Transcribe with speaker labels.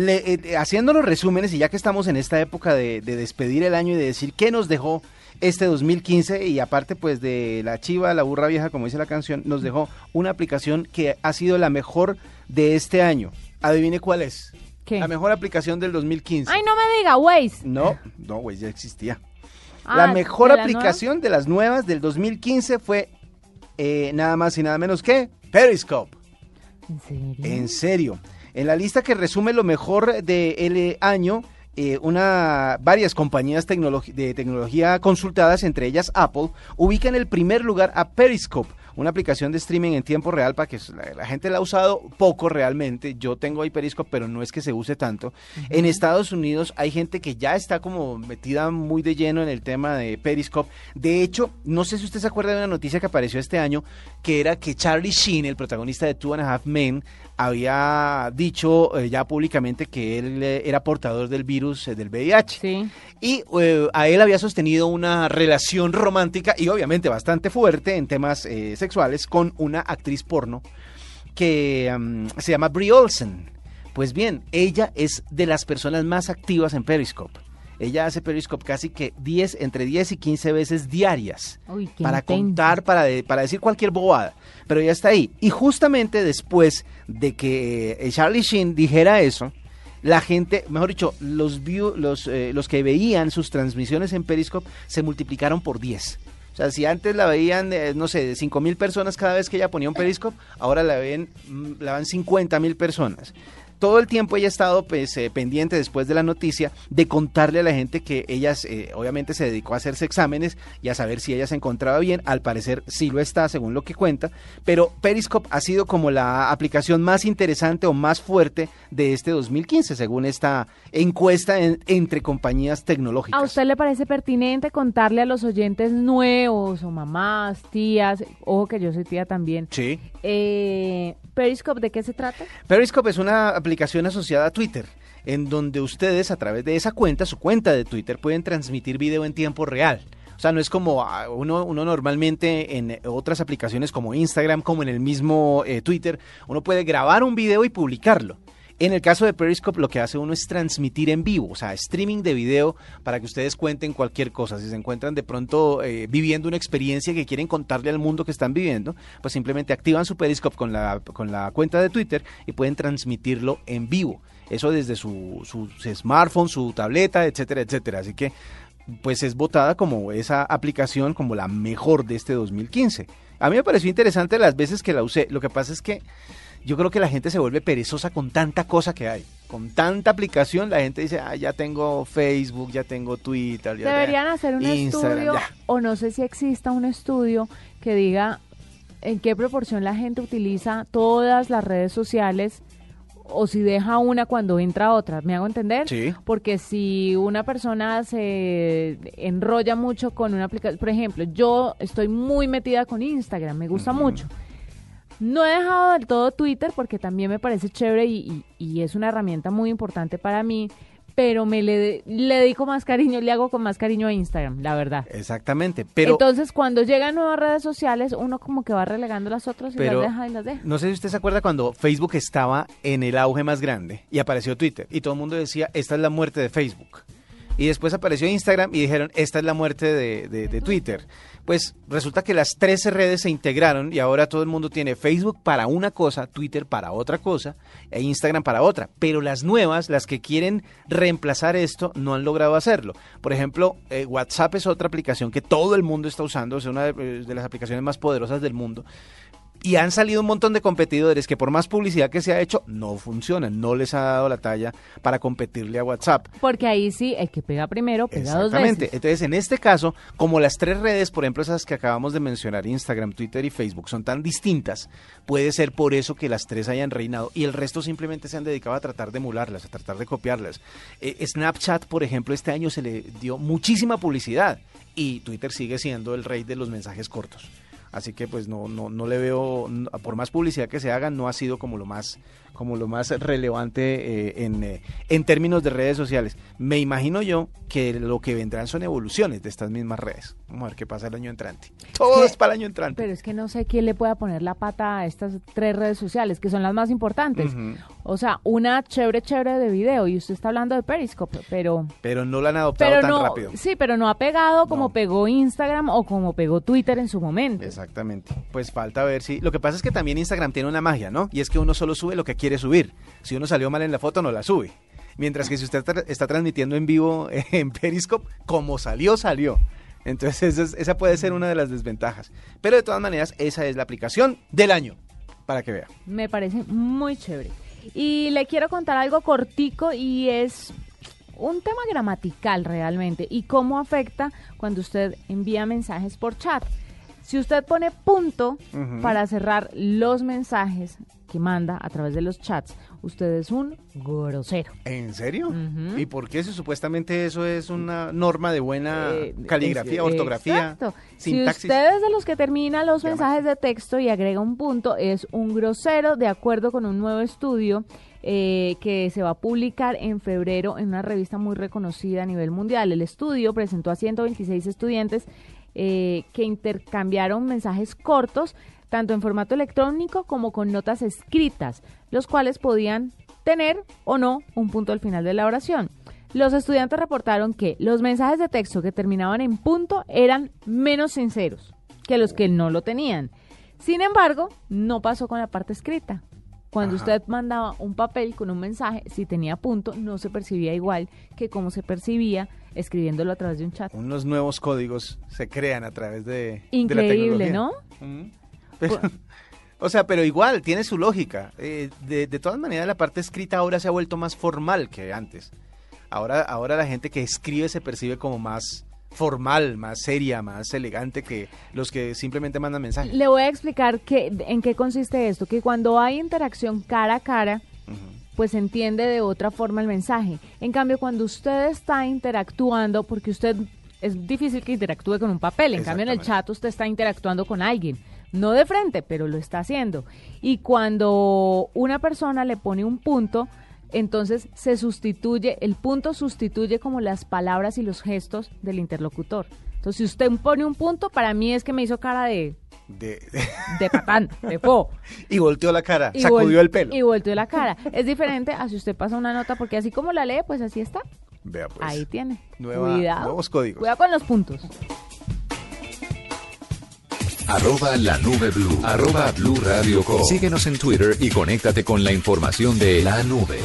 Speaker 1: eh, haciendo los resúmenes, y ya que estamos en esta época de, despedir el año y de decir qué nos dejó este 2015, y aparte pues de la chiva, la burra vieja, como dice la canción, nos dejó una aplicación que ha sido la mejor de este año. Adivine cuál es.
Speaker 2: ¿Qué?
Speaker 1: La mejor aplicación del 2015.
Speaker 2: Ay, no me diga, Waze.
Speaker 1: No, no, Waze ya existía.
Speaker 2: Ah,
Speaker 1: la mejor
Speaker 2: ¿de la
Speaker 1: aplicación de las nuevas del 2015 fue eh, nada más y nada menos que Periscope.
Speaker 2: ¿En serio?
Speaker 1: En serio. En la lista que resume lo mejor del año, eh, una, varias compañías de tecnología consultadas, entre ellas Apple, ubican en el primer lugar a Periscope, una aplicación de streaming en tiempo real para que la, la gente la ha usado poco realmente. Yo tengo ahí Periscope, pero no es que se use tanto. En Estados Unidos hay gente que ya está como metida muy de lleno en el tema de Periscope. De hecho, no sé si usted se acuerda de una noticia que apareció este año, que era que Charlie Sheen, el protagonista de Two and a Half Men, había dicho eh, ya públicamente que él eh, era portador del virus eh, del VIH.
Speaker 2: Sí.
Speaker 1: Y a él había sostenido una relación romántica y obviamente bastante fuerte en temas sexuales con una actriz porno que mm, se llama Brie Olsen. Pues bien, ella es de las personas más activas en Periscope. Ella hace Periscope casi que 10, entre 10 y 15 veces diarias
Speaker 2: Uy,
Speaker 1: para
Speaker 2: intenso.
Speaker 1: contar, para, de- para decir cualquier bobada. Pero ella está ahí. Y justamente después de que eh, Charlie Sheen dijera eso, la gente, mejor dicho, los, view- los, eh, los que veían sus transmisiones en Periscope se multiplicaron por 10. O sea, si antes la veían, eh, no sé, de 5 mil personas cada vez que ella ponía un Periscope, ahora la ven, mm, la ven 50 mil personas. Todo el tiempo ella ha estado pues, eh, pendiente después de la noticia de contarle a la gente que ella eh, obviamente se dedicó a hacerse exámenes y a saber si ella se encontraba bien. Al parecer sí lo está, según lo que cuenta. Pero Periscope ha sido como la aplicación más interesante o más fuerte de este 2015, según esta encuesta en- entre compañías tecnológicas.
Speaker 2: ¿A usted le parece pertinente contarle a los oyentes nuevos o mamás, tías, ojo que yo soy tía también,
Speaker 1: Sí.
Speaker 2: eh, Periscope, ¿de qué se trata?
Speaker 1: Periscope es una aplicación asociada a Twitter, en donde ustedes a través de esa cuenta, su cuenta de Twitter, pueden transmitir video en tiempo real. O sea, no es como ah, uno, uno normalmente en otras aplicaciones como Instagram, como en el mismo eh, Twitter, uno puede grabar un video y publicarlo. En el caso de Periscope, lo que hace uno es transmitir en vivo, o sea, streaming de video para que ustedes cuenten cualquier cosa. Si se encuentran de pronto eh, viviendo una experiencia que quieren contarle al mundo que están viviendo, pues simplemente activan su Periscope con la, con la cuenta de Twitter y pueden transmitirlo en vivo. Eso desde su, su smartphone, su tableta, etcétera, etcétera. Así que, pues es votada como esa aplicación como la mejor de este 2015. A mí me pareció interesante las veces que la usé. Lo que pasa es que yo creo que la gente se vuelve perezosa con tanta cosa que hay. Con tanta aplicación, la gente dice, ah, ya tengo Facebook, ya tengo Twitter. Ya
Speaker 2: Deberían hacer un
Speaker 1: Instagram,
Speaker 2: estudio,
Speaker 1: ya.
Speaker 2: o no sé si exista un estudio que diga en qué proporción la gente utiliza todas las redes sociales o si deja una cuando entra otra. ¿Me hago entender?
Speaker 1: Sí.
Speaker 2: Porque si una persona se enrolla mucho con una aplicación, por ejemplo, yo estoy muy metida con Instagram, me gusta mucho. No he dejado del todo Twitter porque también me parece chévere y, y- y es una herramienta muy importante para mí, pero me le, le dedico más cariño, le hago con más cariño a Instagram, la verdad.
Speaker 1: Exactamente. Pero
Speaker 2: Entonces, cuando llegan nuevas redes sociales, uno como que va relegando las otras y
Speaker 1: Pero-
Speaker 2: las deja y las deja.
Speaker 1: no sé si usted se acuerda cuando Facebook estaba en el auge más grande y apareció Twitter y todo el mundo decía, esta es la muerte de Facebook. Y después apareció Instagram y dijeron, esta es la muerte de, de- de Twitter. Pues resulta que las 13 redes se integraron y ahora todo el mundo tiene Facebook para una cosa, Twitter para otra cosa e Instagram para otra. Pero las nuevas, las que quieren reemplazar esto, no han logrado hacerlo. Por ejemplo, eh, WhatsApp es otra aplicación que todo el mundo está usando, es una de, de las aplicaciones más poderosas del mundo. Y han salido un montón de competidores que por más publicidad que se ha hecho, no funcionan, no les ha dado la talla para competirle a WhatsApp.
Speaker 2: Porque ahí sí, el que pega primero, pega dos
Speaker 1: Exactamente. Entonces, en este caso, como las tres redes, por ejemplo, esas que acabamos de mencionar, Instagram, Twitter y Facebook, son tan distintas, puede ser por eso que las tres hayan reinado y el resto simplemente se han dedicado a tratar de emularlas, a tratar de copiarlas. Eh, Snapchat, por ejemplo, este año se le dio muchísima publicidad y Twitter sigue siendo el rey de los mensajes cortos. Así que pues no, no, no le veo, por más publicidad que se haga, no ha sido como lo más, como lo más relevante eh, en, eh, en términos de redes sociales. Me imagino yo que lo que vendrán son evoluciones de estas mismas redes. Vamos a ver qué pasa el año entrante. Todo es para el año entrante.
Speaker 2: Pero es que no sé quién le pueda poner la pata a estas tres redes sociales, que son las más importantes. O sea, una chévere, chévere de video. Y usted está hablando de Periscope, pero...
Speaker 1: Pero no lo han adoptado
Speaker 2: Pero
Speaker 1: tan
Speaker 2: no,
Speaker 1: rápido.
Speaker 2: sí, pero no ha pegado como
Speaker 1: No.
Speaker 2: pegó Instagram o como pegó Twitter en su momento.
Speaker 1: Exactamente. Pues falta ver si... Lo que pasa es que también Instagram tiene una magia, ¿no? Y es que uno solo sube lo que quiere subir. Si uno salió mal en la foto, no la sube. Mientras que si usted está transmitiendo en vivo en Periscope, como salió, salió. Entonces esa, es- esa puede ser una de las desventajas. Pero de todas maneras, esa es la aplicación del año, para que vea.
Speaker 2: Me parece muy chévere. Y le quiero contar algo cortico y es un tema gramatical realmente y cómo afecta cuando usted envía mensajes por chat. Si usted pone punto para cerrar los mensajes que manda a través de los chats, usted es un grosero.
Speaker 1: ¿En serio? ¿Y por qué si supuestamente eso es una norma de buena
Speaker 2: Eh,
Speaker 1: caligrafía,
Speaker 2: es-
Speaker 1: ortografía,
Speaker 2: Exacto.
Speaker 1: sintaxis?
Speaker 2: Si usted es de los que termina los mensajes de texto y agrega un punto, es un grosero de acuerdo con un nuevo estudio eh, que se va a publicar en febrero en una revista muy reconocida a nivel mundial. El estudio presentó a 126 estudiantes eh, que intercambiaron mensajes cortos, tanto en formato electrónico como con notas escritas, los cuales podían tener o no un punto al final de la oración. Los estudiantes reportaron que los mensajes de texto que terminaban en punto eran menos sinceros que los que no lo tenían. Sin embargo, no pasó con la parte escrita. Cuando
Speaker 1: Ajá.
Speaker 2: usted mandaba un papel con un mensaje, si tenía punto, no se percibía igual que como se percibía escribiéndolo a través de un chat.
Speaker 1: Unos nuevos códigos se crean a través de, de la
Speaker 2: Increíble,
Speaker 1: tecnología.
Speaker 2: ¿no?
Speaker 1: Pero- o sea, pero igual, tiene su lógica. Eh, de, de todas maneras, la parte escrita ahora se ha vuelto más formal que antes. Ahora, ahora la gente que escribe se percibe como más formal, más seria, más elegante que los que simplemente mandan mensajes.
Speaker 2: Le voy a explicar que, en qué consiste esto, que cuando hay interacción cara a cara,
Speaker 1: Ujú.
Speaker 2: pues se entiende de otra forma el mensaje. En cambio, cuando usted está interactuando, porque usted es difícil que interactúe con un papel, en cambio en el chat usted está interactuando con alguien, no de frente, pero lo está haciendo. Y cuando una persona le pone un punto, entonces se sustituye, el punto sustituye como las palabras y los gestos del interlocutor. Entonces, si usted pone un punto, para mí es que me hizo cara de,
Speaker 1: De-
Speaker 2: de patán, de po.
Speaker 1: y volteó la cara,
Speaker 2: Y
Speaker 1: sacudió
Speaker 2: vol-
Speaker 1: el pelo.
Speaker 2: Y volteó la cara. Es diferente a si usted pasa una nota, porque así como la lee, pues así está.
Speaker 1: Vea pues.
Speaker 2: Ahí tiene.
Speaker 1: nueva-
Speaker 2: Cuidado.
Speaker 1: nuevos códigos.
Speaker 2: Cuidado con los puntos.
Speaker 3: Arroba la nube blue. Arroba blue radio com. Síguenos en Twitter y conéctate con la información de la nube.